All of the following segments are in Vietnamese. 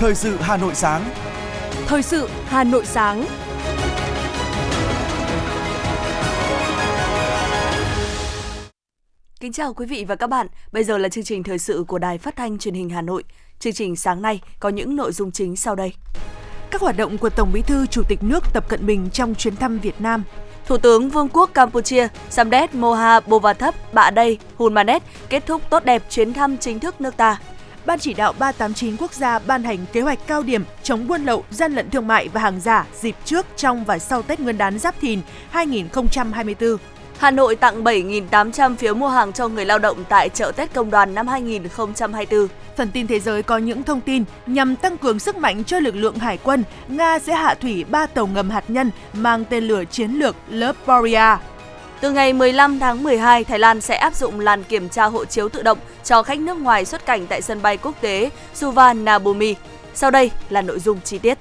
Thời sự Hà Nội sáng. Thời sự Hà Nội sáng. Kính chào quý vị và các bạn. Bây giờ là chương trình thời sự của Đài Phát thanh Truyền hình Hà Nội. Chương trình sáng nay có những nội dung chính sau đây. Các hoạt động của Tổng Bí thư, Chủ tịch nước Tập Cận Bình trong chuyến thăm Việt Nam Thủ tướng Vương quốc Campuchia Samdech Moha Bovathap Bạ Đây, Hunmanet kết thúc tốt đẹp chuyến thăm chính thức nước ta. Ban chỉ đạo 389 quốc gia ban hành kế hoạch cao điểm chống buôn lậu, gian lận thương mại và hàng giả dịp trước, trong và sau Tết Nguyên đán Giáp Thìn 2024. Hà Nội tặng 7.800 phiếu mua hàng cho người lao động tại chợ Tết Công đoàn năm 2024. Phần tin thế giới có những thông tin nhằm tăng cường sức mạnh cho lực lượng hải quân, Nga sẽ hạ thủy 3 tàu ngầm hạt nhân mang tên lửa chiến lược Leporia. Từ ngày 15 tháng 12, Thái Lan sẽ áp dụng làn kiểm tra hộ chiếu tự động cho khách nước ngoài xuất cảnh tại sân bay quốc tế Suvarnabhumi. Sau đây là nội dung chi tiết.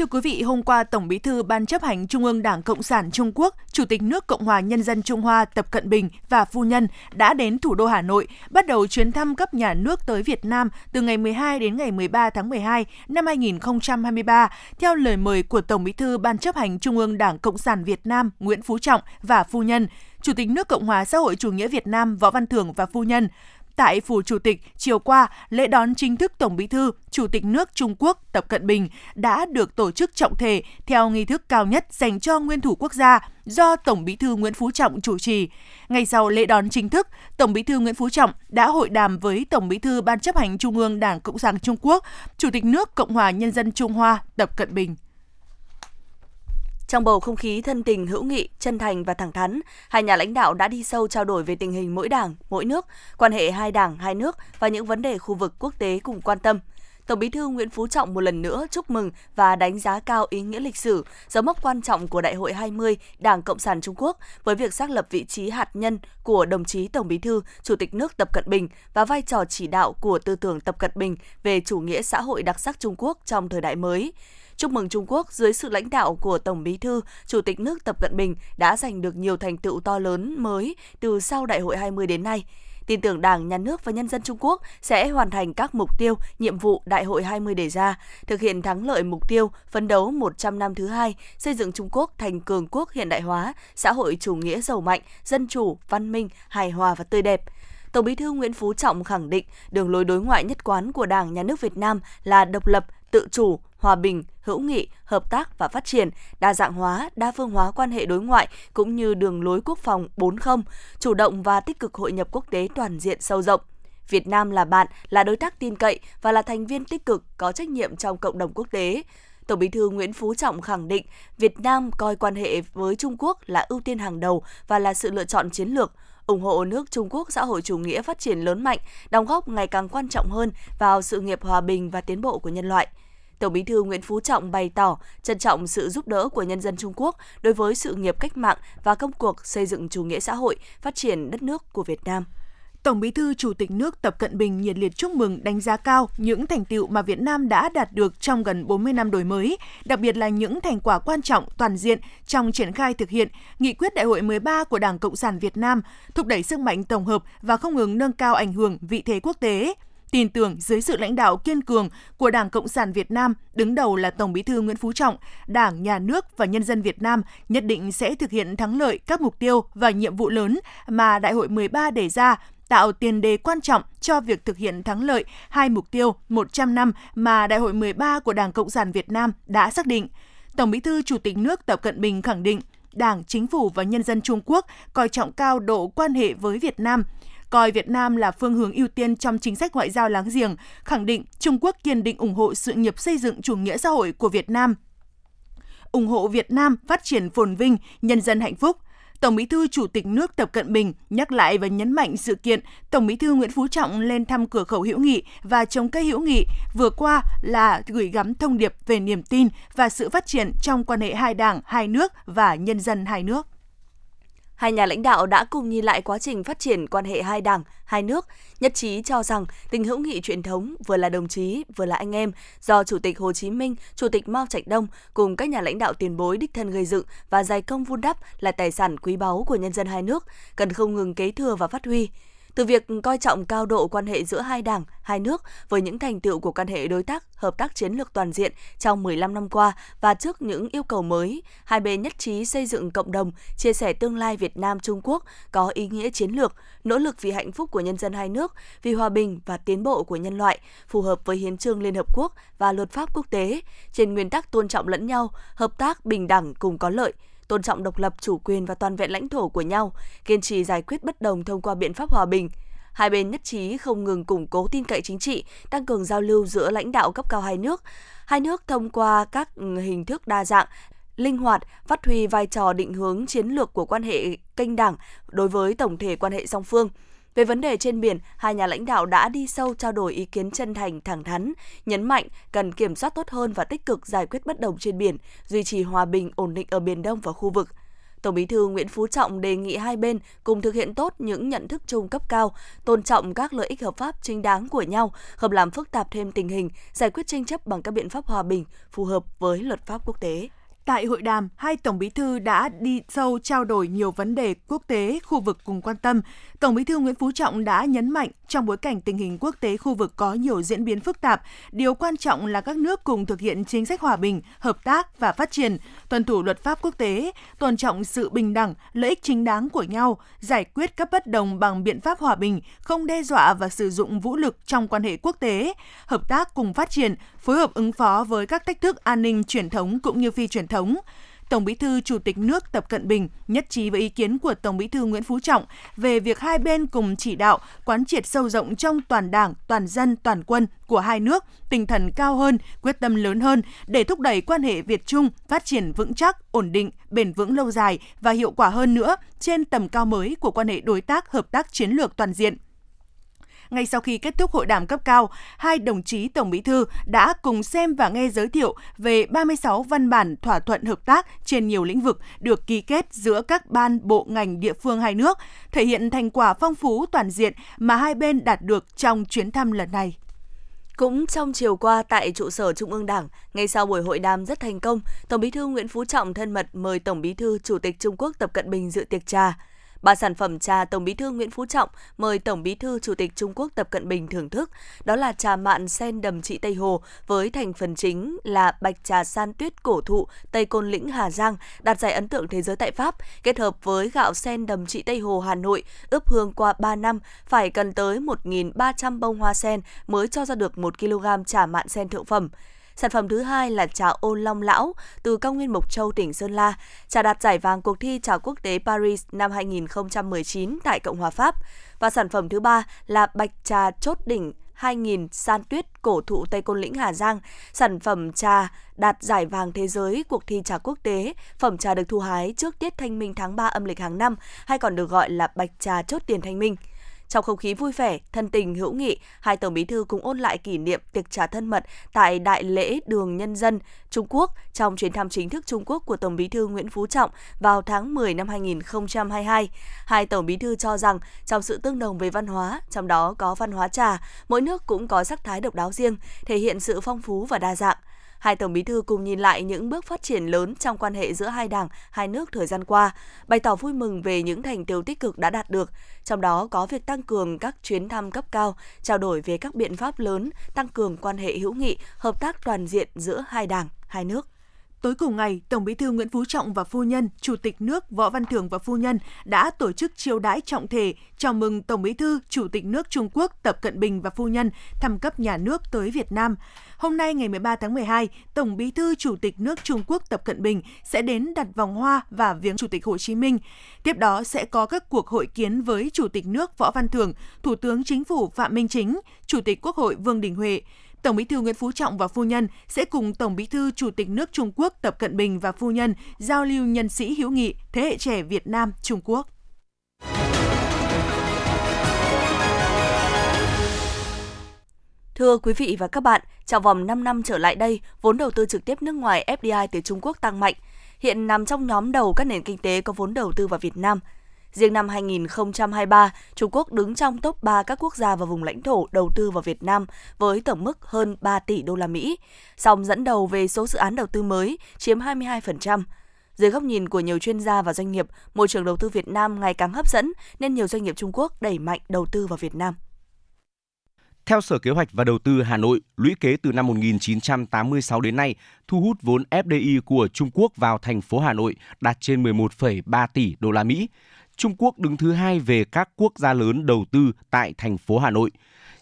Thưa quý vị, hôm qua Tổng Bí thư Ban chấp hành Trung ương Đảng Cộng sản Trung Quốc, Chủ tịch nước Cộng hòa Nhân dân Trung Hoa Tập Cận Bình và phu nhân đã đến thủ đô Hà Nội, bắt đầu chuyến thăm cấp nhà nước tới Việt Nam từ ngày 12 đến ngày 13 tháng 12 năm 2023, theo lời mời của Tổng Bí thư Ban chấp hành Trung ương Đảng Cộng sản Việt Nam Nguyễn Phú Trọng và phu nhân, Chủ tịch nước Cộng hòa xã hội chủ nghĩa Việt Nam Võ Văn Thưởng và phu nhân. Tại Phủ Chủ tịch, chiều qua, lễ đón chính thức Tổng Bí thư, Chủ tịch nước Trung Quốc Tập Cận Bình đã được tổ chức trọng thể theo nghi thức cao nhất dành cho nguyên thủ quốc gia do Tổng Bí thư Nguyễn Phú Trọng chủ trì. Ngay sau lễ đón chính thức, Tổng Bí thư Nguyễn Phú Trọng đã hội đàm với Tổng Bí thư Ban chấp hành Trung ương Đảng Cộng sản Trung Quốc, Chủ tịch nước Cộng hòa Nhân dân Trung Hoa Tập Cận Bình. Trong bầu không khí thân tình, hữu nghị, chân thành và thẳng thắn, hai nhà lãnh đạo đã đi sâu trao đổi về tình hình mỗi đảng, mỗi nước, quan hệ hai đảng, hai nước và những vấn đề khu vực quốc tế cùng quan tâm. Tổng Bí thư Nguyễn Phú Trọng một lần nữa chúc mừng và đánh giá cao ý nghĩa lịch sử, dấu mốc quan trọng của Đại hội 20 Đảng Cộng sản Trung Quốc với việc xác lập vị trí hạt nhân của đồng chí Tổng Bí thư, Chủ tịch nước Tập Cận Bình và vai trò chỉ đạo của tư tưởng Tập Cận Bình về chủ nghĩa xã hội đặc sắc Trung Quốc trong thời đại mới chúc mừng Trung Quốc dưới sự lãnh đạo của Tổng Bí thư, Chủ tịch nước Tập Cận Bình đã giành được nhiều thành tựu to lớn mới từ sau Đại hội 20 đến nay tin tưởng Đảng, Nhà nước và nhân dân Trung Quốc sẽ hoàn thành các mục tiêu, nhiệm vụ Đại hội 20 đề ra, thực hiện thắng lợi mục tiêu phấn đấu 100 năm thứ hai, xây dựng Trung Quốc thành cường quốc hiện đại hóa, xã hội chủ nghĩa giàu mạnh, dân chủ, văn minh, hài hòa và tươi đẹp. Tổng Bí thư Nguyễn Phú Trọng khẳng định đường lối đối ngoại nhất quán của Đảng, Nhà nước Việt Nam là độc lập, tự chủ, hòa bình, hữu nghị, hợp tác và phát triển, đa dạng hóa, đa phương hóa quan hệ đối ngoại cũng như đường lối quốc phòng 40, chủ động và tích cực hội nhập quốc tế toàn diện sâu rộng. Việt Nam là bạn, là đối tác tin cậy và là thành viên tích cực có trách nhiệm trong cộng đồng quốc tế. Tổng Bí thư Nguyễn Phú Trọng khẳng định Việt Nam coi quan hệ với Trung Quốc là ưu tiên hàng đầu và là sự lựa chọn chiến lược, ủng hộ nước Trung Quốc xã hội chủ nghĩa phát triển lớn mạnh, đóng góp ngày càng quan trọng hơn vào sự nghiệp hòa bình và tiến bộ của nhân loại. Tổng Bí thư Nguyễn Phú Trọng bày tỏ trân trọng sự giúp đỡ của nhân dân Trung Quốc đối với sự nghiệp cách mạng và công cuộc xây dựng chủ nghĩa xã hội, phát triển đất nước của Việt Nam. Tổng Bí thư Chủ tịch nước Tập Cận Bình nhiệt liệt chúc mừng đánh giá cao những thành tựu mà Việt Nam đã đạt được trong gần 40 năm đổi mới, đặc biệt là những thành quả quan trọng toàn diện trong triển khai thực hiện nghị quyết Đại hội 13 của Đảng Cộng sản Việt Nam, thúc đẩy sức mạnh tổng hợp và không ngừng nâng cao ảnh hưởng vị thế quốc tế, tin tưởng dưới sự lãnh đạo kiên cường của Đảng Cộng sản Việt Nam, đứng đầu là Tổng Bí thư Nguyễn Phú Trọng, Đảng, Nhà nước và nhân dân Việt Nam nhất định sẽ thực hiện thắng lợi các mục tiêu và nhiệm vụ lớn mà Đại hội 13 đề ra, tạo tiền đề quan trọng cho việc thực hiện thắng lợi hai mục tiêu 100 năm mà Đại hội 13 của Đảng Cộng sản Việt Nam đã xác định. Tổng Bí thư Chủ tịch nước Tập Cận Bình khẳng định Đảng, Chính phủ và nhân dân Trung Quốc coi trọng cao độ quan hệ với Việt Nam, coi Việt Nam là phương hướng ưu tiên trong chính sách ngoại giao láng giềng, khẳng định Trung Quốc kiên định ủng hộ sự nghiệp xây dựng chủ nghĩa xã hội của Việt Nam, ủng hộ Việt Nam phát triển phồn vinh, nhân dân hạnh phúc. Tổng Bí thư Chủ tịch nước Tập Cận Bình nhắc lại và nhấn mạnh sự kiện Tổng Bí thư Nguyễn Phú Trọng lên thăm cửa khẩu hữu nghị và trồng cây hữu nghị vừa qua là gửi gắm thông điệp về niềm tin và sự phát triển trong quan hệ hai đảng, hai nước và nhân dân hai nước. Hai nhà lãnh đạo đã cùng nhìn lại quá trình phát triển quan hệ hai đảng, hai nước, nhất trí cho rằng tình hữu nghị truyền thống vừa là đồng chí, vừa là anh em do Chủ tịch Hồ Chí Minh, Chủ tịch Mao Trạch Đông cùng các nhà lãnh đạo tiền bối đích thân gây dựng và dày công vun đắp là tài sản quý báu của nhân dân hai nước, cần không ngừng kế thừa và phát huy. Từ việc coi trọng cao độ quan hệ giữa hai đảng, hai nước với những thành tựu của quan hệ đối tác, hợp tác chiến lược toàn diện trong 15 năm qua và trước những yêu cầu mới, hai bên nhất trí xây dựng cộng đồng, chia sẻ tương lai Việt Nam Trung Quốc có ý nghĩa chiến lược, nỗ lực vì hạnh phúc của nhân dân hai nước, vì hòa bình và tiến bộ của nhân loại, phù hợp với hiến trương Liên Hợp Quốc và luật pháp quốc tế, trên nguyên tắc tôn trọng lẫn nhau, hợp tác bình đẳng cùng có lợi, tôn trọng độc lập, chủ quyền và toàn vẹn lãnh thổ của nhau, kiên trì giải quyết bất đồng thông qua biện pháp hòa bình. Hai bên nhất trí không ngừng củng cố tin cậy chính trị, tăng cường giao lưu giữa lãnh đạo cấp cao hai nước. Hai nước thông qua các hình thức đa dạng, linh hoạt, phát huy vai trò định hướng chiến lược của quan hệ kênh đảng đối với tổng thể quan hệ song phương – về vấn đề trên biển, hai nhà lãnh đạo đã đi sâu trao đổi ý kiến chân thành, thẳng thắn, nhấn mạnh cần kiểm soát tốt hơn và tích cực giải quyết bất đồng trên biển, duy trì hòa bình, ổn định ở Biển Đông và khu vực. Tổng Bí thư Nguyễn Phú Trọng đề nghị hai bên cùng thực hiện tốt những nhận thức chung cấp cao, tôn trọng các lợi ích hợp pháp chính đáng của nhau, không làm phức tạp thêm tình hình, giải quyết tranh chấp bằng các biện pháp hòa bình phù hợp với luật pháp quốc tế. Tại hội đàm, hai tổng bí thư đã đi sâu trao đổi nhiều vấn đề quốc tế, khu vực cùng quan tâm. Tổng bí thư Nguyễn Phú Trọng đã nhấn mạnh trong bối cảnh tình hình quốc tế khu vực có nhiều diễn biến phức tạp, điều quan trọng là các nước cùng thực hiện chính sách hòa bình, hợp tác và phát triển, tuân thủ luật pháp quốc tế, tôn trọng sự bình đẳng, lợi ích chính đáng của nhau, giải quyết các bất đồng bằng biện pháp hòa bình, không đe dọa và sử dụng vũ lực trong quan hệ quốc tế, hợp tác cùng phát triển, phối hợp ứng phó với các thách thức an ninh truyền thống cũng như phi truyền thống. Tổng Bí thư Chủ tịch nước Tập Cận Bình nhất trí với ý kiến của Tổng Bí thư Nguyễn Phú Trọng về việc hai bên cùng chỉ đạo quán triệt sâu rộng trong toàn Đảng, toàn dân, toàn quân của hai nước, tinh thần cao hơn, quyết tâm lớn hơn để thúc đẩy quan hệ Việt Trung phát triển vững chắc, ổn định, bền vững lâu dài và hiệu quả hơn nữa trên tầm cao mới của quan hệ đối tác hợp tác chiến lược toàn diện ngay sau khi kết thúc hội đàm cấp cao, hai đồng chí Tổng Bí thư đã cùng xem và nghe giới thiệu về 36 văn bản thỏa thuận hợp tác trên nhiều lĩnh vực được ký kết giữa các ban bộ ngành địa phương hai nước, thể hiện thành quả phong phú toàn diện mà hai bên đạt được trong chuyến thăm lần này. Cũng trong chiều qua tại trụ sở Trung ương Đảng, ngay sau buổi hội đàm rất thành công, Tổng Bí thư Nguyễn Phú Trọng thân mật mời Tổng Bí thư Chủ tịch Trung Quốc Tập Cận Bình dự tiệc trà. Ba sản phẩm trà Tổng Bí thư Nguyễn Phú Trọng mời Tổng Bí thư Chủ tịch Trung Quốc Tập Cận Bình thưởng thức, đó là trà mạn sen đầm trị Tây Hồ với thành phần chính là bạch trà san tuyết cổ thụ Tây Côn Lĩnh Hà Giang, đạt giải ấn tượng thế giới tại Pháp, kết hợp với gạo sen đầm trị Tây Hồ Hà Nội, ướp hương qua 3 năm, phải cần tới 1.300 bông hoa sen mới cho ra được 1 kg trà mạn sen thượng phẩm. Sản phẩm thứ hai là trà ô long lão từ cao nguyên Mộc Châu, tỉnh Sơn La. Trà đạt giải vàng cuộc thi trà quốc tế Paris năm 2019 tại Cộng hòa Pháp. Và sản phẩm thứ ba là bạch trà chốt đỉnh 2000 san tuyết cổ thụ Tây Côn Lĩnh Hà Giang, sản phẩm trà đạt giải vàng thế giới cuộc thi trà quốc tế. Phẩm trà được thu hái trước tiết thanh minh tháng 3 âm lịch hàng năm, hay còn được gọi là bạch trà chốt tiền thanh minh. Trong không khí vui vẻ, thân tình hữu nghị, hai tổng bí thư cùng ôn lại kỷ niệm tiệc trà thân mật tại Đại lễ Đường Nhân dân Trung Quốc trong chuyến thăm chính thức Trung Quốc của Tổng bí thư Nguyễn Phú Trọng vào tháng 10 năm 2022. Hai tổng bí thư cho rằng trong sự tương đồng về văn hóa, trong đó có văn hóa trà, mỗi nước cũng có sắc thái độc đáo riêng, thể hiện sự phong phú và đa dạng hai tổng bí thư cùng nhìn lại những bước phát triển lớn trong quan hệ giữa hai đảng, hai nước thời gian qua, bày tỏ vui mừng về những thành tiêu tích cực đã đạt được, trong đó có việc tăng cường các chuyến thăm cấp cao, trao đổi về các biện pháp lớn, tăng cường quan hệ hữu nghị, hợp tác toàn diện giữa hai đảng, hai nước. Tối cùng ngày, Tổng Bí thư Nguyễn Phú Trọng và phu nhân, Chủ tịch nước Võ Văn Thưởng và phu nhân đã tổ chức chiêu đãi trọng thể chào mừng Tổng Bí thư Chủ tịch nước Trung Quốc Tập Cận Bình và phu nhân thăm cấp nhà nước tới Việt Nam. Hôm nay ngày 13 tháng 12, Tổng Bí thư Chủ tịch nước Trung Quốc Tập Cận Bình sẽ đến đặt vòng hoa và viếng Chủ tịch Hồ Chí Minh. Tiếp đó sẽ có các cuộc hội kiến với Chủ tịch nước Võ Văn Thưởng, Thủ tướng Chính phủ Phạm Minh Chính, Chủ tịch Quốc hội Vương Đình Huệ. Tổng Bí thư Nguyễn Phú Trọng và phu nhân sẽ cùng Tổng Bí thư Chủ tịch nước Trung Quốc Tập Cận Bình và phu nhân giao lưu nhân sĩ hữu nghị thế hệ trẻ Việt Nam Trung Quốc. Thưa quý vị và các bạn, trong vòng 5 năm trở lại đây, vốn đầu tư trực tiếp nước ngoài FDI từ Trung Quốc tăng mạnh, hiện nằm trong nhóm đầu các nền kinh tế có vốn đầu tư vào Việt Nam. Riêng năm 2023, Trung Quốc đứng trong top 3 các quốc gia và vùng lãnh thổ đầu tư vào Việt Nam với tổng mức hơn 3 tỷ đô la Mỹ, song dẫn đầu về số dự án đầu tư mới chiếm 22%. Dưới góc nhìn của nhiều chuyên gia và doanh nghiệp, môi trường đầu tư Việt Nam ngày càng hấp dẫn nên nhiều doanh nghiệp Trung Quốc đẩy mạnh đầu tư vào Việt Nam. Theo Sở Kế hoạch và Đầu tư Hà Nội, lũy kế từ năm 1986 đến nay, thu hút vốn FDI của Trung Quốc vào thành phố Hà Nội đạt trên 11,3 tỷ đô la Mỹ. Trung Quốc đứng thứ hai về các quốc gia lớn đầu tư tại thành phố Hà Nội.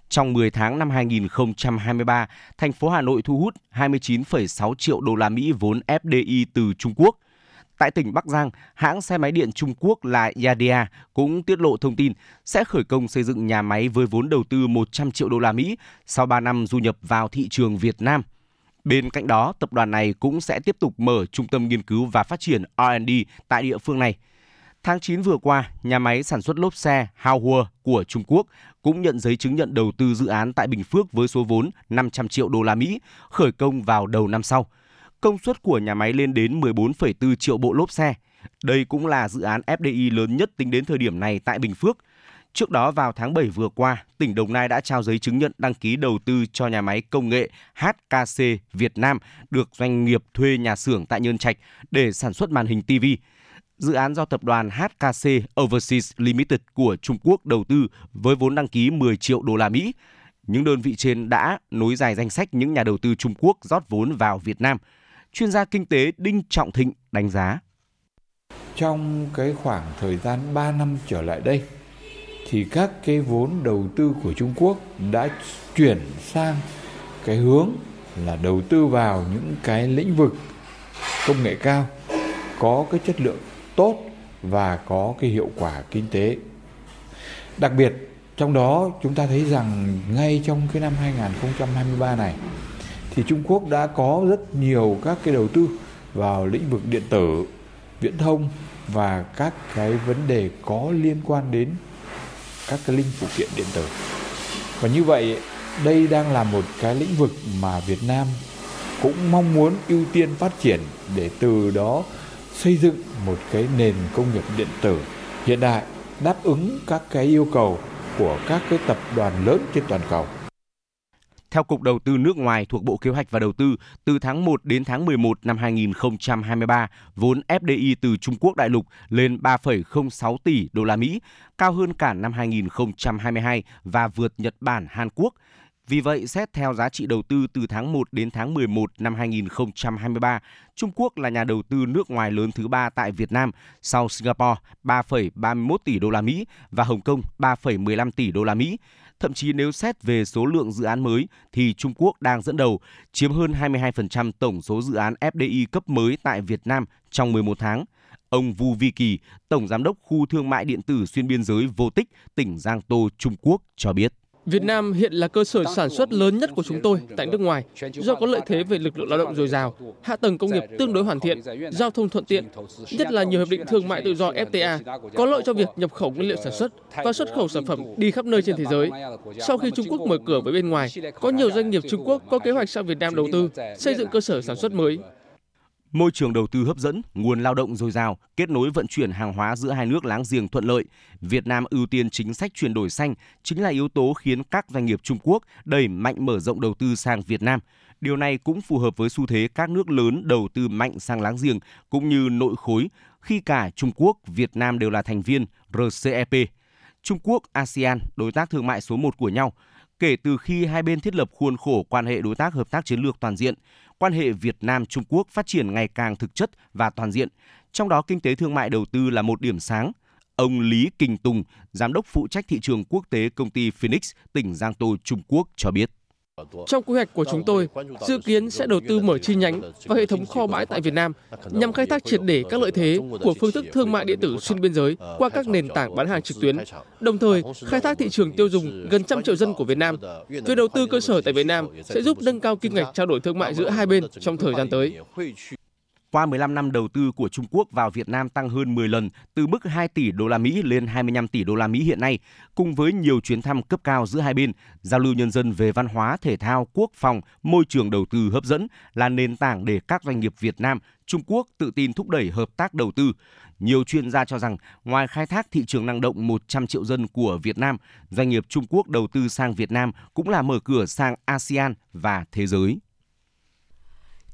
Trong 10 tháng năm 2023, thành phố Hà Nội thu hút 29,6 triệu đô la Mỹ vốn FDI từ Trung Quốc – Tại tỉnh Bắc Giang, hãng xe máy điện Trung Quốc là Yadea cũng tiết lộ thông tin sẽ khởi công xây dựng nhà máy với vốn đầu tư 100 triệu đô la Mỹ sau 3 năm du nhập vào thị trường Việt Nam. Bên cạnh đó, tập đoàn này cũng sẽ tiếp tục mở trung tâm nghiên cứu và phát triển R&D tại địa phương này. Tháng 9 vừa qua, nhà máy sản xuất lốp xe Haohua của Trung Quốc cũng nhận giấy chứng nhận đầu tư dự án tại Bình Phước với số vốn 500 triệu đô la Mỹ, khởi công vào đầu năm sau công suất của nhà máy lên đến 14,4 triệu bộ lốp xe. Đây cũng là dự án FDI lớn nhất tính đến thời điểm này tại Bình Phước. Trước đó vào tháng 7 vừa qua, tỉnh Đồng Nai đã trao giấy chứng nhận đăng ký đầu tư cho nhà máy công nghệ HKC Việt Nam được doanh nghiệp thuê nhà xưởng tại Nhơn Trạch để sản xuất màn hình TV. Dự án do tập đoàn HKC Overseas Limited của Trung Quốc đầu tư với vốn đăng ký 10 triệu đô la Mỹ. Những đơn vị trên đã nối dài danh sách những nhà đầu tư Trung Quốc rót vốn vào Việt Nam – chuyên gia kinh tế Đinh Trọng Thịnh đánh giá. Trong cái khoảng thời gian 3 năm trở lại đây, thì các cái vốn đầu tư của Trung Quốc đã chuyển sang cái hướng là đầu tư vào những cái lĩnh vực công nghệ cao có cái chất lượng tốt và có cái hiệu quả kinh tế. Đặc biệt trong đó chúng ta thấy rằng ngay trong cái năm 2023 này thì Trung Quốc đã có rất nhiều các cái đầu tư vào lĩnh vực điện tử, viễn thông và các cái vấn đề có liên quan đến các cái linh phụ kiện điện tử. Và như vậy đây đang là một cái lĩnh vực mà Việt Nam cũng mong muốn ưu tiên phát triển để từ đó xây dựng một cái nền công nghiệp điện tử hiện đại đáp ứng các cái yêu cầu của các cái tập đoàn lớn trên toàn cầu. Theo Cục Đầu tư nước ngoài thuộc Bộ Kế hoạch và Đầu tư, từ tháng 1 đến tháng 11 năm 2023, vốn FDI từ Trung Quốc đại lục lên 3,06 tỷ đô la Mỹ, cao hơn cả năm 2022 và vượt Nhật Bản, Hàn Quốc. Vì vậy, xét theo giá trị đầu tư từ tháng 1 đến tháng 11 năm 2023, Trung Quốc là nhà đầu tư nước ngoài lớn thứ ba tại Việt Nam sau Singapore 3,31 tỷ đô la Mỹ và Hồng Kông 3,15 tỷ đô la Mỹ. Thậm chí nếu xét về số lượng dự án mới thì Trung Quốc đang dẫn đầu, chiếm hơn 22% tổng số dự án FDI cấp mới tại Việt Nam trong 11 tháng. Ông Vu Vi Kỳ, Tổng Giám đốc khu thương mại điện tử xuyên biên giới Vô Tích, tỉnh Giang Tô, Trung Quốc cho biết. Việt Nam hiện là cơ sở sản xuất lớn nhất của chúng tôi tại nước ngoài do có lợi thế về lực lượng lao động dồi dào, hạ tầng công nghiệp tương đối hoàn thiện, giao thông thuận tiện, nhất là nhiều hiệp định thương mại tự do FTA có lợi cho việc nhập khẩu nguyên liệu sản xuất và xuất khẩu sản phẩm đi khắp nơi trên thế giới. Sau khi Trung Quốc mở cửa với bên ngoài, có nhiều doanh nghiệp Trung Quốc có kế hoạch sang Việt Nam đầu tư, xây dựng cơ sở sản xuất mới, Môi trường đầu tư hấp dẫn, nguồn lao động dồi dào, kết nối vận chuyển hàng hóa giữa hai nước láng giềng thuận lợi. Việt Nam ưu tiên chính sách chuyển đổi xanh chính là yếu tố khiến các doanh nghiệp Trung Quốc đẩy mạnh mở rộng đầu tư sang Việt Nam. Điều này cũng phù hợp với xu thế các nước lớn đầu tư mạnh sang láng giềng cũng như nội khối khi cả Trung Quốc, Việt Nam đều là thành viên RCEP. Trung Quốc, ASEAN, đối tác thương mại số 1 của nhau, kể từ khi hai bên thiết lập khuôn khổ quan hệ đối tác hợp tác chiến lược toàn diện, quan hệ Việt Nam Trung Quốc phát triển ngày càng thực chất và toàn diện, trong đó kinh tế thương mại đầu tư là một điểm sáng. Ông Lý Kình Tùng, giám đốc phụ trách thị trường quốc tế công ty Phoenix, tỉnh Giang Tô, Trung Quốc cho biết. Trong quy hoạch của chúng tôi, dự kiến sẽ đầu tư mở chi nhánh và hệ thống kho bãi tại Việt Nam nhằm khai thác triệt để các lợi thế của phương thức thương mại điện tử xuyên biên giới qua các nền tảng bán hàng trực tuyến, đồng thời khai thác thị trường tiêu dùng gần trăm triệu dân của Việt Nam. Việc đầu tư cơ sở tại Việt Nam sẽ giúp nâng cao kim ngạch trao đổi thương mại giữa hai bên trong thời gian tới. Qua 15 năm đầu tư của Trung Quốc vào Việt Nam tăng hơn 10 lần, từ mức 2 tỷ đô la Mỹ lên 25 tỷ đô la Mỹ hiện nay, cùng với nhiều chuyến thăm cấp cao giữa hai bên, giao lưu nhân dân về văn hóa, thể thao, quốc phòng, môi trường đầu tư hấp dẫn là nền tảng để các doanh nghiệp Việt Nam, Trung Quốc tự tin thúc đẩy hợp tác đầu tư. Nhiều chuyên gia cho rằng, ngoài khai thác thị trường năng động 100 triệu dân của Việt Nam, doanh nghiệp Trung Quốc đầu tư sang Việt Nam cũng là mở cửa sang ASEAN và thế giới.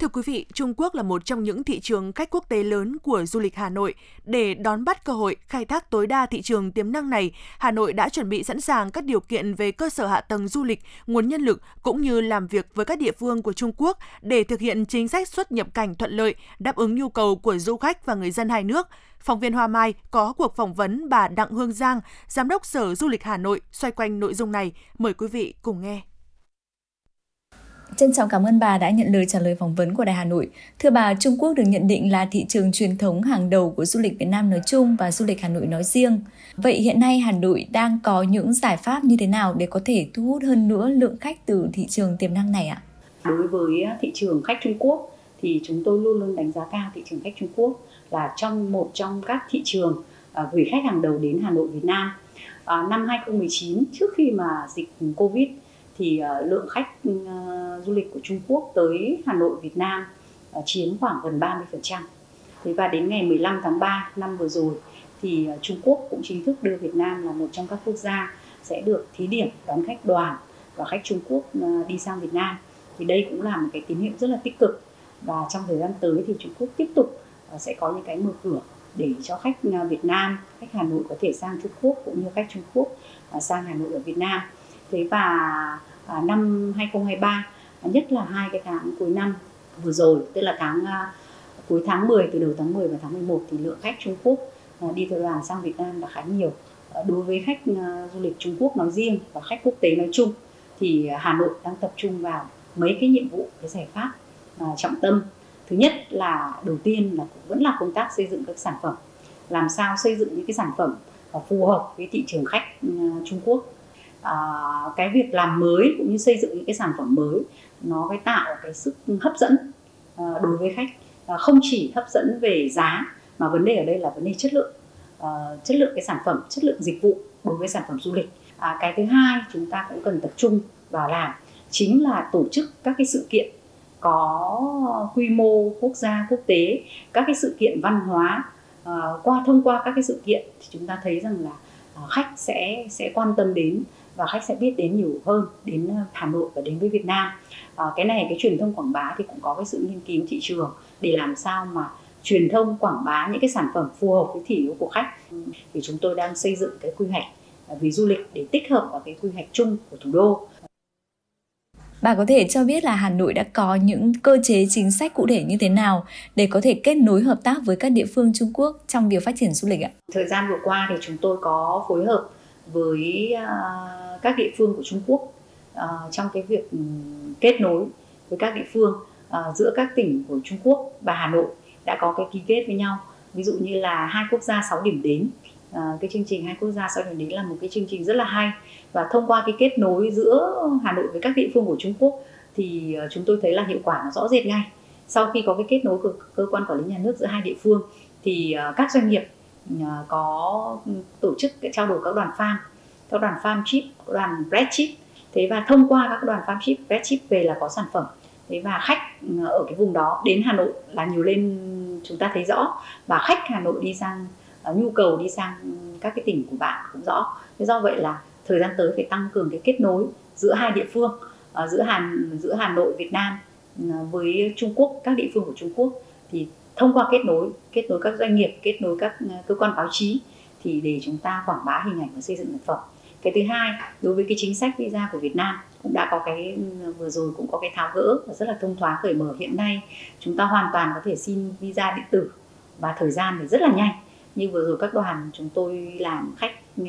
Thưa quý vị, Trung Quốc là một trong những thị trường khách quốc tế lớn của du lịch Hà Nội. Để đón bắt cơ hội khai thác tối đa thị trường tiềm năng này, Hà Nội đã chuẩn bị sẵn sàng các điều kiện về cơ sở hạ tầng du lịch, nguồn nhân lực cũng như làm việc với các địa phương của Trung Quốc để thực hiện chính sách xuất nhập cảnh thuận lợi, đáp ứng nhu cầu của du khách và người dân hai nước. Phóng viên Hoa Mai có cuộc phỏng vấn bà Đặng Hương Giang, Giám đốc Sở Du lịch Hà Nội xoay quanh nội dung này. Mời quý vị cùng nghe. Trân trọng cảm ơn bà đã nhận lời trả lời phỏng vấn của Đài Hà Nội. Thưa bà, Trung Quốc được nhận định là thị trường truyền thống hàng đầu của du lịch Việt Nam nói chung và du lịch Hà Nội nói riêng. Vậy hiện nay Hà Nội đang có những giải pháp như thế nào để có thể thu hút hơn nữa lượng khách từ thị trường tiềm năng này ạ? Đối với thị trường khách Trung Quốc thì chúng tôi luôn luôn đánh giá cao thị trường khách Trung Quốc là trong một trong các thị trường à, gửi khách hàng đầu đến Hà Nội Việt Nam. À, năm 2019 trước khi mà dịch Covid thì uh, lượng khách uh, du lịch của Trung Quốc tới Hà Nội Việt Nam uh, chiếm khoảng gần 30%. Thế và đến ngày 15 tháng 3 năm vừa rồi thì uh, Trung Quốc cũng chính thức đưa Việt Nam là một trong các quốc gia sẽ được thí điểm đón khách đoàn và khách Trung Quốc uh, đi sang Việt Nam. Thì đây cũng là một cái tín hiệu rất là tích cực và trong thời gian tới thì Trung Quốc tiếp tục uh, sẽ có những cái mở cửa để cho khách Việt Nam, khách Hà Nội có thể sang Trung Quốc cũng như khách Trung Quốc sang Hà Nội ở Việt Nam thế và à, năm 2023 nhất là hai cái tháng cuối năm vừa rồi tức là tháng à, cuối tháng 10 từ đầu tháng 10 và tháng 11 thì lượng khách Trung Quốc à, đi theo đoàn sang Việt Nam là khá nhiều. À, đối với khách à, du lịch Trung Quốc nói riêng và khách quốc tế nói chung thì Hà Nội đang tập trung vào mấy cái nhiệm vụ cái giải pháp à, trọng tâm. Thứ nhất là đầu tiên là cũng vẫn là công tác xây dựng các sản phẩm. Làm sao xây dựng những cái sản phẩm à, phù hợp với thị trường khách à, Trung Quốc à, cái việc làm mới cũng như xây dựng những cái sản phẩm mới nó cái tạo cái sức hấp dẫn à, đối với khách. À, không chỉ hấp dẫn về giá mà vấn đề ở đây là vấn đề chất lượng. À, chất lượng cái sản phẩm chất lượng dịch vụ đối với sản phẩm du lịch. À, cái thứ hai chúng ta cũng cần tập trung vào làm chính là tổ chức các cái sự kiện có quy mô quốc gia quốc tế các cái sự kiện văn hóa. À, qua thông qua các cái sự kiện thì chúng ta thấy rằng là à, khách sẽ sẽ quan tâm đến và khách sẽ biết đến nhiều hơn đến ờ, Hà Nội và đến với Việt Nam. À, cái này cái truyền thông quảng bá thì cũng có cái sự nghiên cứu thị trường để làm sao mà truyền thông quảng bá những cái sản phẩm phù hợp với thị hiếu của khách. Thì chúng tôi đang xây dựng cái quy hoạch ờ, về du lịch để tích hợp vào cái quy hoạch chung của thủ đô. Bà có thể cho biết là Hà Nội đã có những cơ chế chính sách cụ thể như thế nào để có thể kết nối hợp tác với các địa phương Trung Quốc trong việc phát triển du lịch ạ? Thời gian vừa qua thì chúng tôi có phối hợp với à, các địa phương của Trung Quốc à, trong cái việc ừ, kết nối với các địa phương à, giữa các tỉnh của Trung Quốc và Hà Nội đã có cái ký kết với nhau. Ví dụ như là hai quốc gia 6 điểm đến cái chương trình hai quốc gia 6 điểm đến là một cái chương trình rất là hay. Và thông qua cái kết nối giữa Hà Nội với các địa phương của Trung Quốc thì chúng tôi thấy là hiệu quả nó rõ rệt ngay. Sau khi có cái kết nối của cơ quan quản lý nhà nước giữa hai địa phương thì các doanh nghiệp Ờ, có tổ chức cái trao đổi các đoàn farm, các đoàn farm chip, đoàn bread chip. Thế và thông qua các đoàn farm chip, bread chip về là có sản phẩm. Thế và khách ờ, ở cái vùng đó đến Hà Nội là nhiều lên chúng ta thấy rõ. Và khách Hà Nội đi sang ờ, nhu cầu đi sang các cái tỉnh của bạn cũng rõ. Thế do vậy là thời gian tới phải tăng cường cái kết nối giữa hai địa phương giữa Hà giữa Hà Nội, Việt Nam với Trung Quốc, các địa phương của Trung Quốc. Thì thông qua kết nối kết nối các doanh nghiệp kết nối các à, cơ quan báo chí thì để chúng ta quảng bá hình ảnh và xây dựng sản phẩm. Cái thứ hai đối với cái chính sách visa của Việt Nam cũng đã có cái ừ, vừa rồi cũng có cái tháo gỡ và rất là thông thoáng cởi mở. Hiện nay chúng ta hoàn toàn có thể xin visa điện tử và thời gian thì rất là nhanh. Như vừa rồi các đoàn chúng tôi làm khách uh,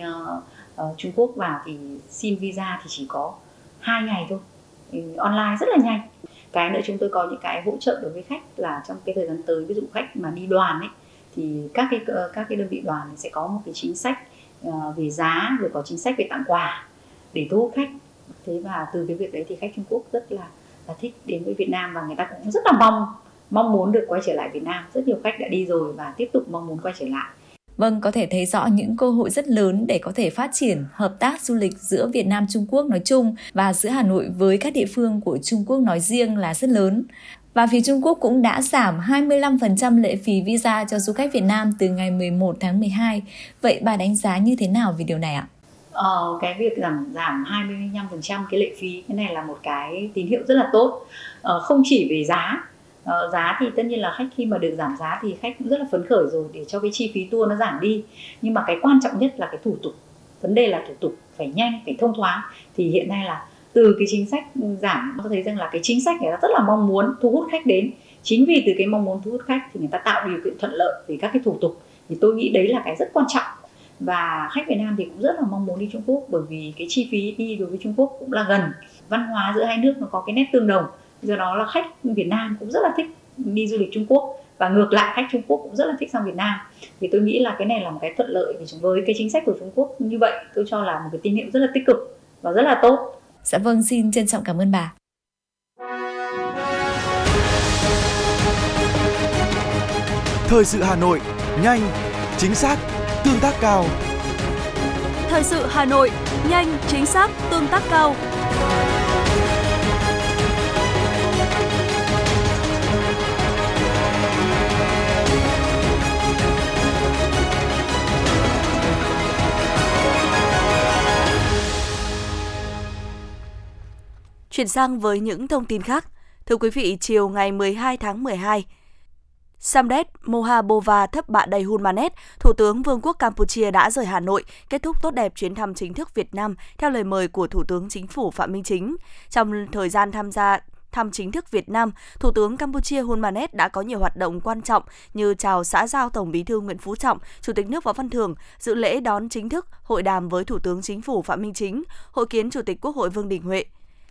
uh, Trung Quốc vào thì xin visa thì chỉ có hai ngày thôi. Online rất là nhanh cái nữa, chúng tôi có những cái hỗ trợ đối với khách là trong cái thời gian tới, ví dụ khách mà đi đoàn ấy, thì các cái ờ, các cái đơn vị đoàn sẽ có một cái chính sách ờ, về giá, rồi có chính sách về tặng quà để thu hút khách. Thế và từ cái việc đấy thì khách Trung Quốc rất là là thích đến với Việt Nam và người ta cũng rất là mong mong muốn được quay trở lại Việt Nam. Rất nhiều khách đã đi rồi và tiếp tục mong muốn quay trở lại. Vâng, có thể thấy rõ những cơ hội rất lớn để có thể phát triển hợp tác du lịch giữa Việt Nam Trung Quốc nói chung và giữa Hà Nội với các địa phương của Trung Quốc nói riêng là rất lớn. Và phía Trung Quốc cũng đã giảm 25% lệ phí visa cho du khách Việt Nam từ ngày 11 tháng 12. Vậy bà đánh giá như thế nào về điều này ạ? Ờ, cái việc giảm giảm 25% cái lệ phí cái này là một cái tín hiệu rất là tốt. Ờ, không chỉ về giá uh, giá thì tất nhiên là khách khi mà được giảm giá thì khách cũng rất là phấn khởi rồi để cho cái chi phí tour nó giảm đi. Nhưng mà cái quan trọng nhất là cái thủ tục. Vấn đề là thủ tục phải nhanh phải thông thoáng. Thì hiện nay là từ cái chính sách giảm tôi thấy rằng là cái chính sách này rất là mong muốn thu hút khách đến. Chính vì từ cái mong muốn thu hút khách thì người ta tạo điều kiện thuận lợi về các cái thủ tục. Thì tôi nghĩ đấy là cái rất quan trọng. Và khách Việt Nam thì cũng rất là mong muốn đi Trung Quốc bởi vì cái chi phí đi đối với Trung Quốc cũng là gần. Văn hóa giữa hai nước nó có cái nét tương đồng do đó là khách Việt Nam cũng rất là thích đi du lịch Trung Quốc và ngược lại khách Trung Quốc cũng rất là thích sang Việt Nam thì tôi nghĩ là cái này là một cái thuận lợi với cái chính sách của Trung Quốc như vậy tôi cho là một cái tín hiệu rất là tích cực và rất là tốt. Dạ vâng, xin trân trọng cảm ơn bà. Thời sự Hà Nội, nhanh, chính xác, tương tác cao. Thời sự Hà Nội, nhanh, chính xác, tương tác cao. Chuyển sang với những thông tin khác. Thưa quý vị, chiều ngày 12 tháng 12, Samdet Mohabova thấp bạ đầy Hunmanet, Thủ tướng Vương quốc Campuchia đã rời Hà Nội, kết thúc tốt đẹp chuyến thăm chính thức Việt Nam theo lời mời của Thủ tướng Chính phủ Phạm Minh Chính. Trong thời gian tham gia thăm chính thức Việt Nam, Thủ tướng Campuchia Hun Manet đã có nhiều hoạt động quan trọng như chào xã giao Tổng Bí thư Nguyễn Phú Trọng, Chủ tịch nước Võ Văn Thưởng, dự lễ đón chính thức hội đàm với Thủ tướng Chính phủ Phạm Minh Chính, hội kiến Chủ tịch Quốc hội Vương Đình Huệ.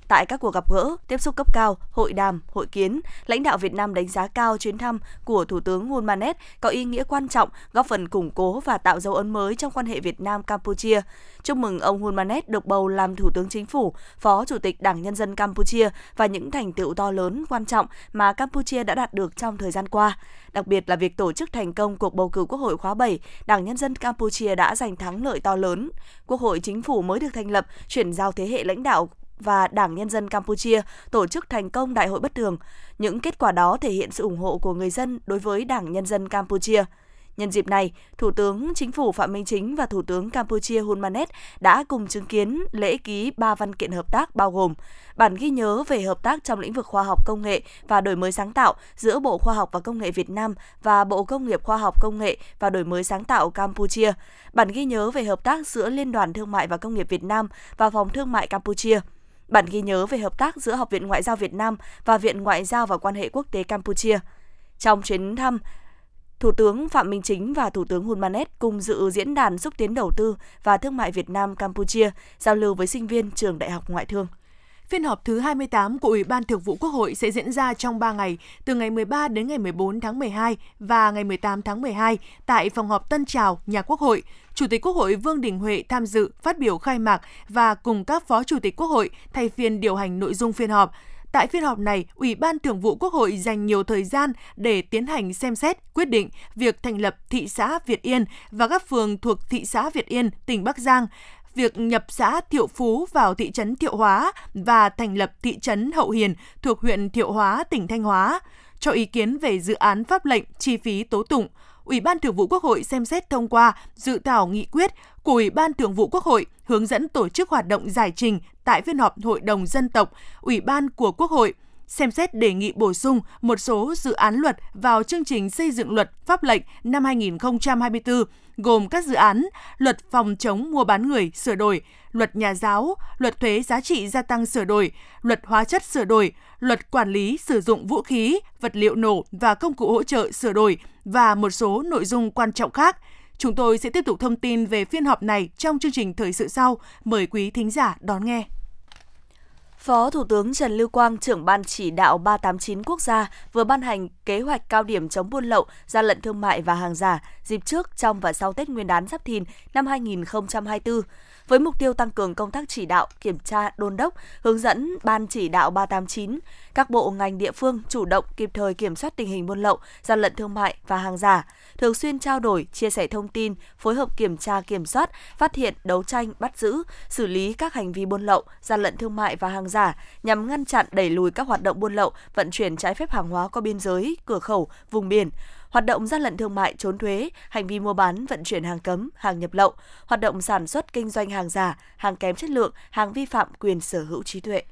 Tại các cuộc gặp gỡ, tiếp xúc cấp cao, hội đàm, hội kiến, lãnh đạo Việt Nam đánh giá cao chuyến thăm của Thủ tướng Hun Manet có ý nghĩa quan trọng, góp phần củng cố và tạo dấu ấn mới trong quan hệ Việt Nam-Campuchia. Chúc mừng ông Hun Manet được bầu làm Thủ tướng Chính phủ, Phó Chủ tịch Đảng Nhân dân Campuchia và những thành tựu to lớn quan trọng mà Campuchia đã đạt được trong thời gian qua. Đặc biệt là việc tổ chức thành công cuộc bầu cử Quốc hội khóa 7, Đảng Nhân dân Campuchia đã giành thắng lợi to lớn. Quốc hội chính phủ mới được thành lập, chuyển giao thế hệ lãnh đạo và Đảng Nhân dân Campuchia tổ chức thành công đại hội bất thường. Những kết quả đó thể hiện sự ủng hộ của người dân đối với Đảng Nhân dân Campuchia. Nhân dịp này, Thủ tướng Chính phủ Phạm Minh Chính và Thủ tướng Campuchia Hun Manet đã cùng chứng kiến lễ ký ba văn kiện hợp tác bao gồm bản ghi nhớ về hợp tác trong lĩnh vực khoa học công nghệ và đổi mới sáng tạo giữa Bộ Khoa học và Công nghệ Việt Nam và Bộ Công nghiệp Khoa học Công nghệ và đổi mới sáng tạo Campuchia, bản ghi nhớ về hợp tác giữa Liên đoàn Thương mại và Công nghiệp Việt Nam và Phòng Thương mại Campuchia – bản ghi nhớ về hợp tác giữa Học viện Ngoại giao Việt Nam và Viện Ngoại giao và Quan hệ Quốc tế Campuchia. Trong chuyến thăm, Thủ tướng Phạm Minh Chính và Thủ tướng Hun Manet cùng dự diễn đàn xúc tiến đầu tư và thương mại Việt Nam Campuchia, giao lưu với sinh viên trường Đại học Ngoại thương. Phiên họp thứ 28 của Ủy ban Thường vụ Quốc hội sẽ diễn ra trong 3 ngày, từ ngày 13 đến ngày 14 tháng 12 và ngày 18 tháng 12 tại phòng họp Tân Trào, nhà Quốc hội. Chủ tịch Quốc hội Vương Đình Huệ tham dự phát biểu khai mạc và cùng các phó chủ tịch Quốc hội thay phiên điều hành nội dung phiên họp. Tại phiên họp này, Ủy ban Thường vụ Quốc hội dành nhiều thời gian để tiến hành xem xét, quyết định việc thành lập thị xã Việt Yên và các phường thuộc thị xã Việt Yên, tỉnh Bắc Giang, việc nhập xã Thiệu Phú vào thị trấn Thiệu Hóa và thành lập thị trấn Hậu Hiền thuộc huyện Thiệu Hóa, tỉnh Thanh Hóa, cho ý kiến về dự án pháp lệnh chi phí tố tụng. Ủy ban Thường vụ Quốc hội xem xét thông qua dự thảo nghị quyết của Ủy ban Thường vụ Quốc hội hướng dẫn tổ chức hoạt động giải trình tại phiên họp Hội đồng Dân tộc, Ủy ban của Quốc hội xem xét đề nghị bổ sung một số dự án luật vào chương trình xây dựng luật pháp lệnh năm 2024, gồm các dự án Luật phòng chống mua bán người sửa đổi, Luật nhà giáo, Luật thuế giá trị gia tăng sửa đổi, Luật hóa chất sửa đổi, Luật quản lý sử dụng vũ khí, vật liệu nổ và công cụ hỗ trợ sửa đổi và một số nội dung quan trọng khác. Chúng tôi sẽ tiếp tục thông tin về phiên họp này trong chương trình thời sự sau. Mời quý thính giả đón nghe. Phó Thủ tướng Trần Lưu Quang, trưởng ban chỉ đạo 389 quốc gia vừa ban hành kế hoạch cao điểm chống buôn lậu, gian lận thương mại và hàng giả dịp trước, trong và sau Tết Nguyên đán Giáp Thìn năm 2024 với mục tiêu tăng cường công tác chỉ đạo, kiểm tra, đôn đốc, hướng dẫn Ban chỉ đạo 389, các bộ ngành địa phương chủ động kịp thời kiểm soát tình hình buôn lậu, gian lận thương mại và hàng giả, thường xuyên trao đổi, chia sẻ thông tin, phối hợp kiểm tra kiểm soát, phát hiện, đấu tranh, bắt giữ, xử lý các hành vi buôn lậu, gian lận thương mại và hàng giả nhằm ngăn chặn đẩy lùi các hoạt động buôn lậu, vận chuyển trái phép hàng hóa qua biên giới, cửa khẩu, vùng biển, hoạt động gian lận thương mại trốn thuế, hành vi mua bán, vận chuyển hàng cấm, hàng nhập lậu, hoạt động sản xuất kinh doanh hàng giả, hàng kém chất lượng, hàng vi phạm quyền sở hữu trí tuệ.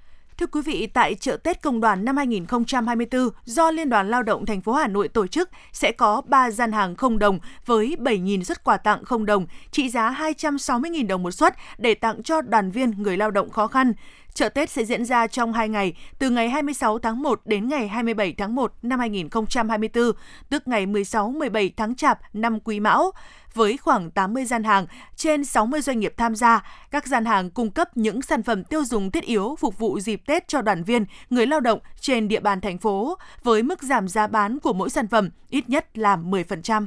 Thưa quý vị, tại chợ Tết Công đoàn năm 2024 do Liên đoàn Lao động thành phố Hà Nội tổ chức sẽ có 3 gian hàng không đồng với 7.000 xuất quà tặng không đồng trị giá 260.000 đồng một suất để tặng cho đoàn viên người lao động khó khăn. Chợ Tết sẽ diễn ra trong 2 ngày, từ ngày 26 tháng 1 đến ngày 27 tháng 1 năm 2024, tức ngày 16-17 tháng Chạp năm Quý Mão với khoảng 80 gian hàng, trên 60 doanh nghiệp tham gia. Các gian hàng cung cấp những sản phẩm tiêu dùng thiết yếu phục vụ dịp Tết cho đoàn viên, người lao động trên địa bàn thành phố, với mức giảm giá bán của mỗi sản phẩm ít nhất là 10%.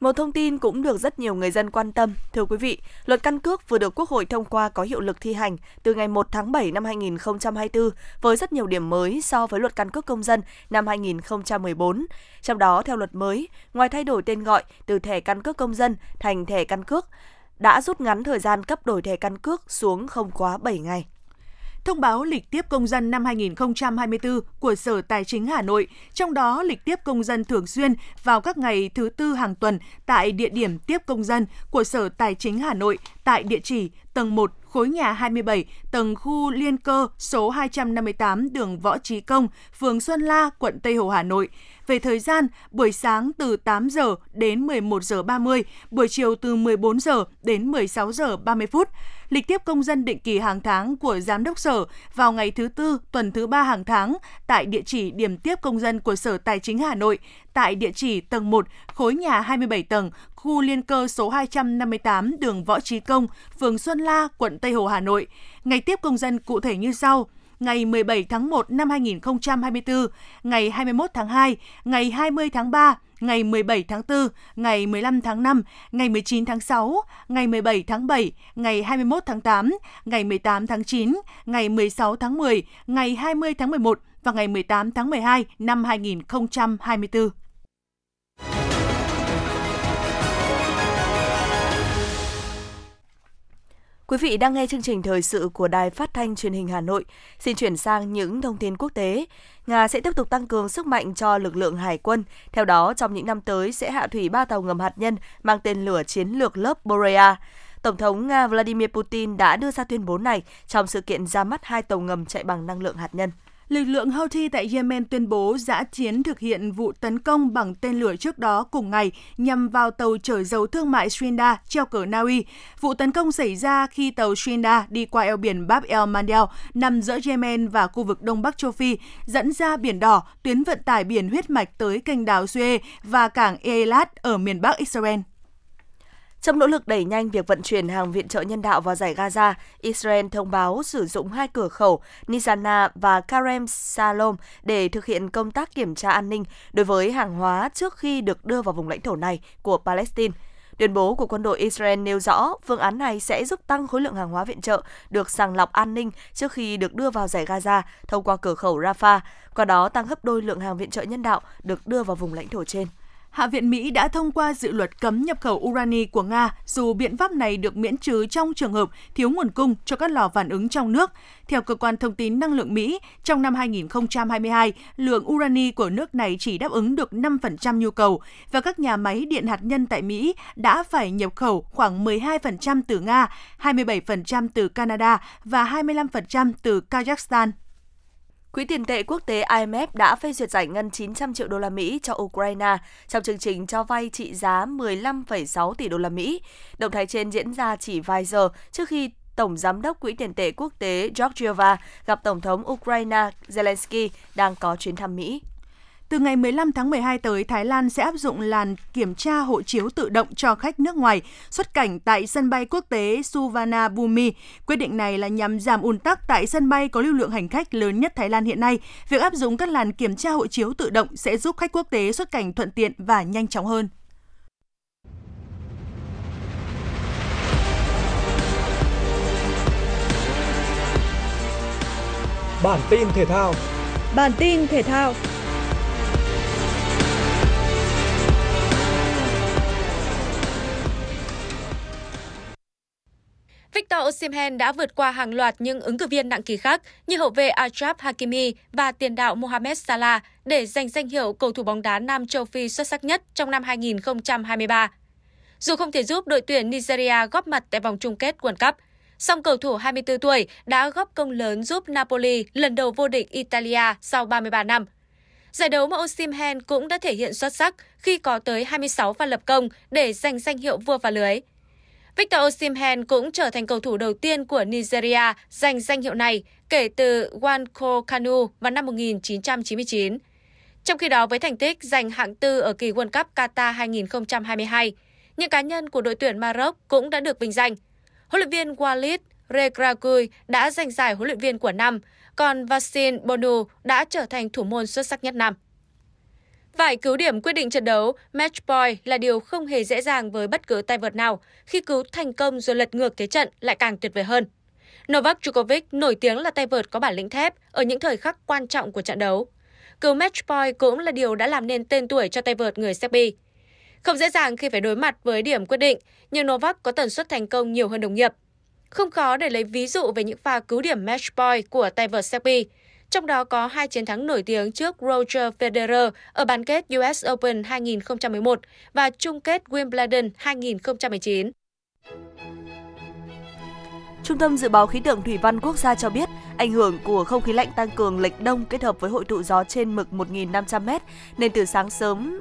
Một thông tin cũng được rất nhiều người dân quan tâm. Thưa quý vị, luật căn cước vừa được Quốc hội thông qua có hiệu lực thi hành từ ngày 1 tháng 7 năm 2024 với rất nhiều điểm mới so với luật căn cước công dân năm 2014. Trong đó, theo luật mới, ngoài thay đổi tên gọi từ thẻ căn cước công dân thành thẻ căn cước, đã rút ngắn thời gian cấp đổi thẻ căn cước xuống không quá 7 ngày thông báo lịch tiếp công dân năm 2024 của Sở Tài chính Hà Nội, trong đó lịch tiếp công dân thường xuyên vào các ngày thứ tư hàng tuần tại địa điểm tiếp công dân của Sở Tài chính Hà Nội tại địa chỉ tầng 1 khối nhà 27, tầng khu Liên Cơ, số 258 đường Võ Trí Công, phường Xuân La, quận Tây Hồ, Hà Nội. Về thời gian, buổi sáng từ 8 giờ đến 11 giờ 30, buổi chiều từ 14 giờ đến 16 giờ 30 phút lịch tiếp công dân định kỳ hàng tháng của Giám đốc Sở vào ngày thứ Tư, tuần thứ ba hàng tháng tại địa chỉ điểm tiếp công dân của Sở Tài chính Hà Nội tại địa chỉ tầng 1, khối nhà 27 tầng, khu liên cơ số 258 đường Võ Trí Công, phường Xuân La, quận Tây Hồ, Hà Nội. Ngày tiếp công dân cụ thể như sau ngày 17 tháng 1 năm 2024, ngày 21 tháng 2, ngày 20 tháng 3, ngày 17 tháng 4, ngày 15 tháng 5, ngày 19 tháng 6, ngày 17 tháng 7, ngày 21 tháng 8, ngày 18 tháng 9, ngày 16 tháng 10, ngày 20 tháng 11 và ngày 18 tháng 12 năm 2024. Quý vị đang nghe chương trình thời sự của Đài Phát thanh Truyền hình Hà Nội. Xin chuyển sang những thông tin quốc tế. Nga sẽ tiếp tục tăng cường sức mạnh cho lực lượng hải quân. Theo đó, trong những năm tới sẽ hạ thủy ba tàu ngầm hạt nhân mang tên lửa chiến lược lớp Borea. Tổng thống Nga Vladimir Putin đã đưa ra tuyên bố này trong sự kiện ra mắt hai tàu ngầm chạy bằng năng lượng hạt nhân. Lực lượng Houthi tại Yemen tuyên bố giã chiến thực hiện vụ tấn công bằng tên lửa trước đó cùng ngày nhằm vào tàu chở dầu thương mại Srinda treo cờ Na Uy. Vụ tấn công xảy ra khi tàu Srinda đi qua eo biển Bab el Mandeb nằm giữa Yemen và khu vực Đông Bắc châu Phi, dẫn ra Biển Đỏ, tuyến vận tải biển huyết mạch tới kênh đảo Suez và cảng Eilat ở miền Bắc Israel. Trong nỗ lực đẩy nhanh việc vận chuyển hàng viện trợ nhân đạo vào giải Gaza, Israel thông báo sử dụng hai cửa khẩu Nizana và Karem Salom để thực hiện công tác kiểm tra an ninh đối với hàng hóa trước khi được đưa vào vùng lãnh thổ này của Palestine. Tuyên bố của quân đội Israel nêu rõ phương án này sẽ giúp tăng khối lượng hàng hóa viện trợ được sàng lọc an ninh trước khi được đưa vào giải Gaza thông qua cửa khẩu Rafah, qua đó tăng gấp đôi lượng hàng viện trợ nhân đạo được đưa vào vùng lãnh thổ trên. Hạ viện Mỹ đã thông qua dự luật cấm nhập khẩu urani của Nga, dù biện pháp này được miễn trừ trong trường hợp thiếu nguồn cung cho các lò phản ứng trong nước. Theo cơ quan thông tin năng lượng Mỹ, trong năm 2022, lượng urani của nước này chỉ đáp ứng được 5% nhu cầu và các nhà máy điện hạt nhân tại Mỹ đã phải nhập khẩu khoảng 12% từ Nga, 27% từ Canada và 25% từ Kazakhstan. Quỹ tiền tệ quốc tế IMF đã phê duyệt giải ngân 900 triệu đô la Mỹ cho Ukraine trong chương trình cho vay trị giá 15,6 tỷ đô la Mỹ. Động thái trên diễn ra chỉ vài giờ trước khi Tổng Giám đốc Quỹ tiền tệ quốc tế Georgieva gặp Tổng thống Ukraine Zelensky đang có chuyến thăm Mỹ. Từ ngày 15 tháng 12 tới, Thái Lan sẽ áp dụng làn kiểm tra hộ chiếu tự động cho khách nước ngoài xuất cảnh tại sân bay quốc tế Suvarnabhumi. Quyết định này là nhằm giảm ùn tắc tại sân bay có lưu lượng hành khách lớn nhất Thái Lan hiện nay. Việc áp dụng các làn kiểm tra hộ chiếu tự động sẽ giúp khách quốc tế xuất cảnh thuận tiện và nhanh chóng hơn. Bản tin thể thao Bản tin thể thao Victor Osimhen đã vượt qua hàng loạt những ứng cử viên nặng ký khác như hậu vệ Achraf Hakimi và tiền đạo Mohamed Salah để giành danh hiệu cầu thủ bóng đá Nam châu Phi xuất sắc nhất trong năm 2023. Dù không thể giúp đội tuyển Nigeria góp mặt tại vòng chung kết World Cup, Song cầu thủ 24 tuổi đã góp công lớn giúp Napoli lần đầu vô địch Italia sau 33 năm. Giải đấu mà Osimhen cũng đã thể hiện xuất sắc khi có tới 26 pha lập công để giành danh hiệu vua phá lưới. Victor Osimhen cũng trở thành cầu thủ đầu tiên của Nigeria giành danh hiệu này kể từ Wanko Kanu vào năm 1999. Trong khi đó với thành tích giành hạng tư ở kỳ World Cup Qatar 2022, những cá nhân của đội tuyển Maroc cũng đã được vinh danh. Huấn luyện viên Walid Regragui đã giành giải huấn luyện viên của năm, còn Vassin Bonu đã trở thành thủ môn xuất sắc nhất năm. Phải cứu điểm quyết định trận đấu, match point là điều không hề dễ dàng với bất cứ tay vợt nào, khi cứu thành công rồi lật ngược thế trận lại càng tuyệt vời hơn. Novak Djokovic nổi tiếng là tay vợt có bản lĩnh thép ở những thời khắc quan trọng của trận đấu. Cứu match point cũng là điều đã làm nên tên tuổi cho tay vợt người Serbia. Không dễ dàng khi phải đối mặt với điểm quyết định, nhưng Novak có tần suất thành công nhiều hơn đồng nghiệp. Không khó để lấy ví dụ về những pha cứu điểm match point của tay vợt Serbia, trong đó có hai chiến thắng nổi tiếng trước Roger Federer ở bán kết US Open 2011 và chung kết Wimbledon 2019. Trung tâm Dự báo Khí tượng Thủy văn Quốc gia cho biết, ảnh hưởng của không khí lạnh tăng cường lệch đông kết hợp với hội tụ gió trên mực 1.500m nên từ sáng sớm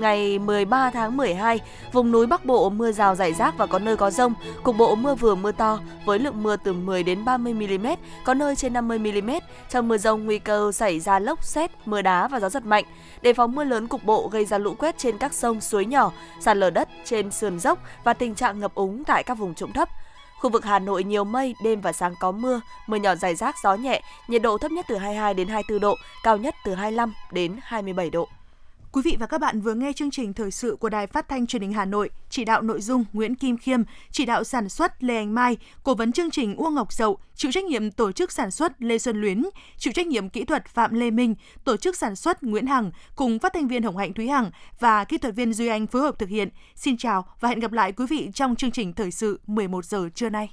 ngày 13 tháng 12, vùng núi Bắc Bộ mưa rào rải rác và có nơi có rông, cục bộ mưa vừa mưa to với lượng mưa từ 10 đến 30 mm, có nơi trên 50 mm. Trong mưa rông nguy cơ xảy ra lốc xét, mưa đá và gió giật mạnh. Đề phòng mưa lớn cục bộ gây ra lũ quét trên các sông, suối nhỏ, sạt lở đất trên sườn dốc và tình trạng ngập úng tại các vùng trũng thấp. Khu vực Hà Nội nhiều mây, đêm và sáng có mưa, mưa nhỏ rải rác, gió nhẹ, nhiệt độ thấp nhất từ 22 đến 24 độ, cao nhất từ 25 đến 27 độ. Quý vị và các bạn vừa nghe chương trình thời sự của Đài Phát thanh Truyền hình Hà Nội, chỉ đạo nội dung Nguyễn Kim Khiêm, chỉ đạo sản xuất Lê Anh Mai, cố vấn chương trình Uông Ngọc Dậu, chịu trách nhiệm tổ chức sản xuất Lê Xuân Luyến, chịu trách nhiệm kỹ thuật Phạm Lê Minh, tổ chức sản xuất Nguyễn Hằng cùng phát thanh viên Hồng Hạnh Thúy Hằng và kỹ thuật viên Duy Anh phối hợp thực hiện. Xin chào và hẹn gặp lại quý vị trong chương trình thời sự 11 giờ trưa nay.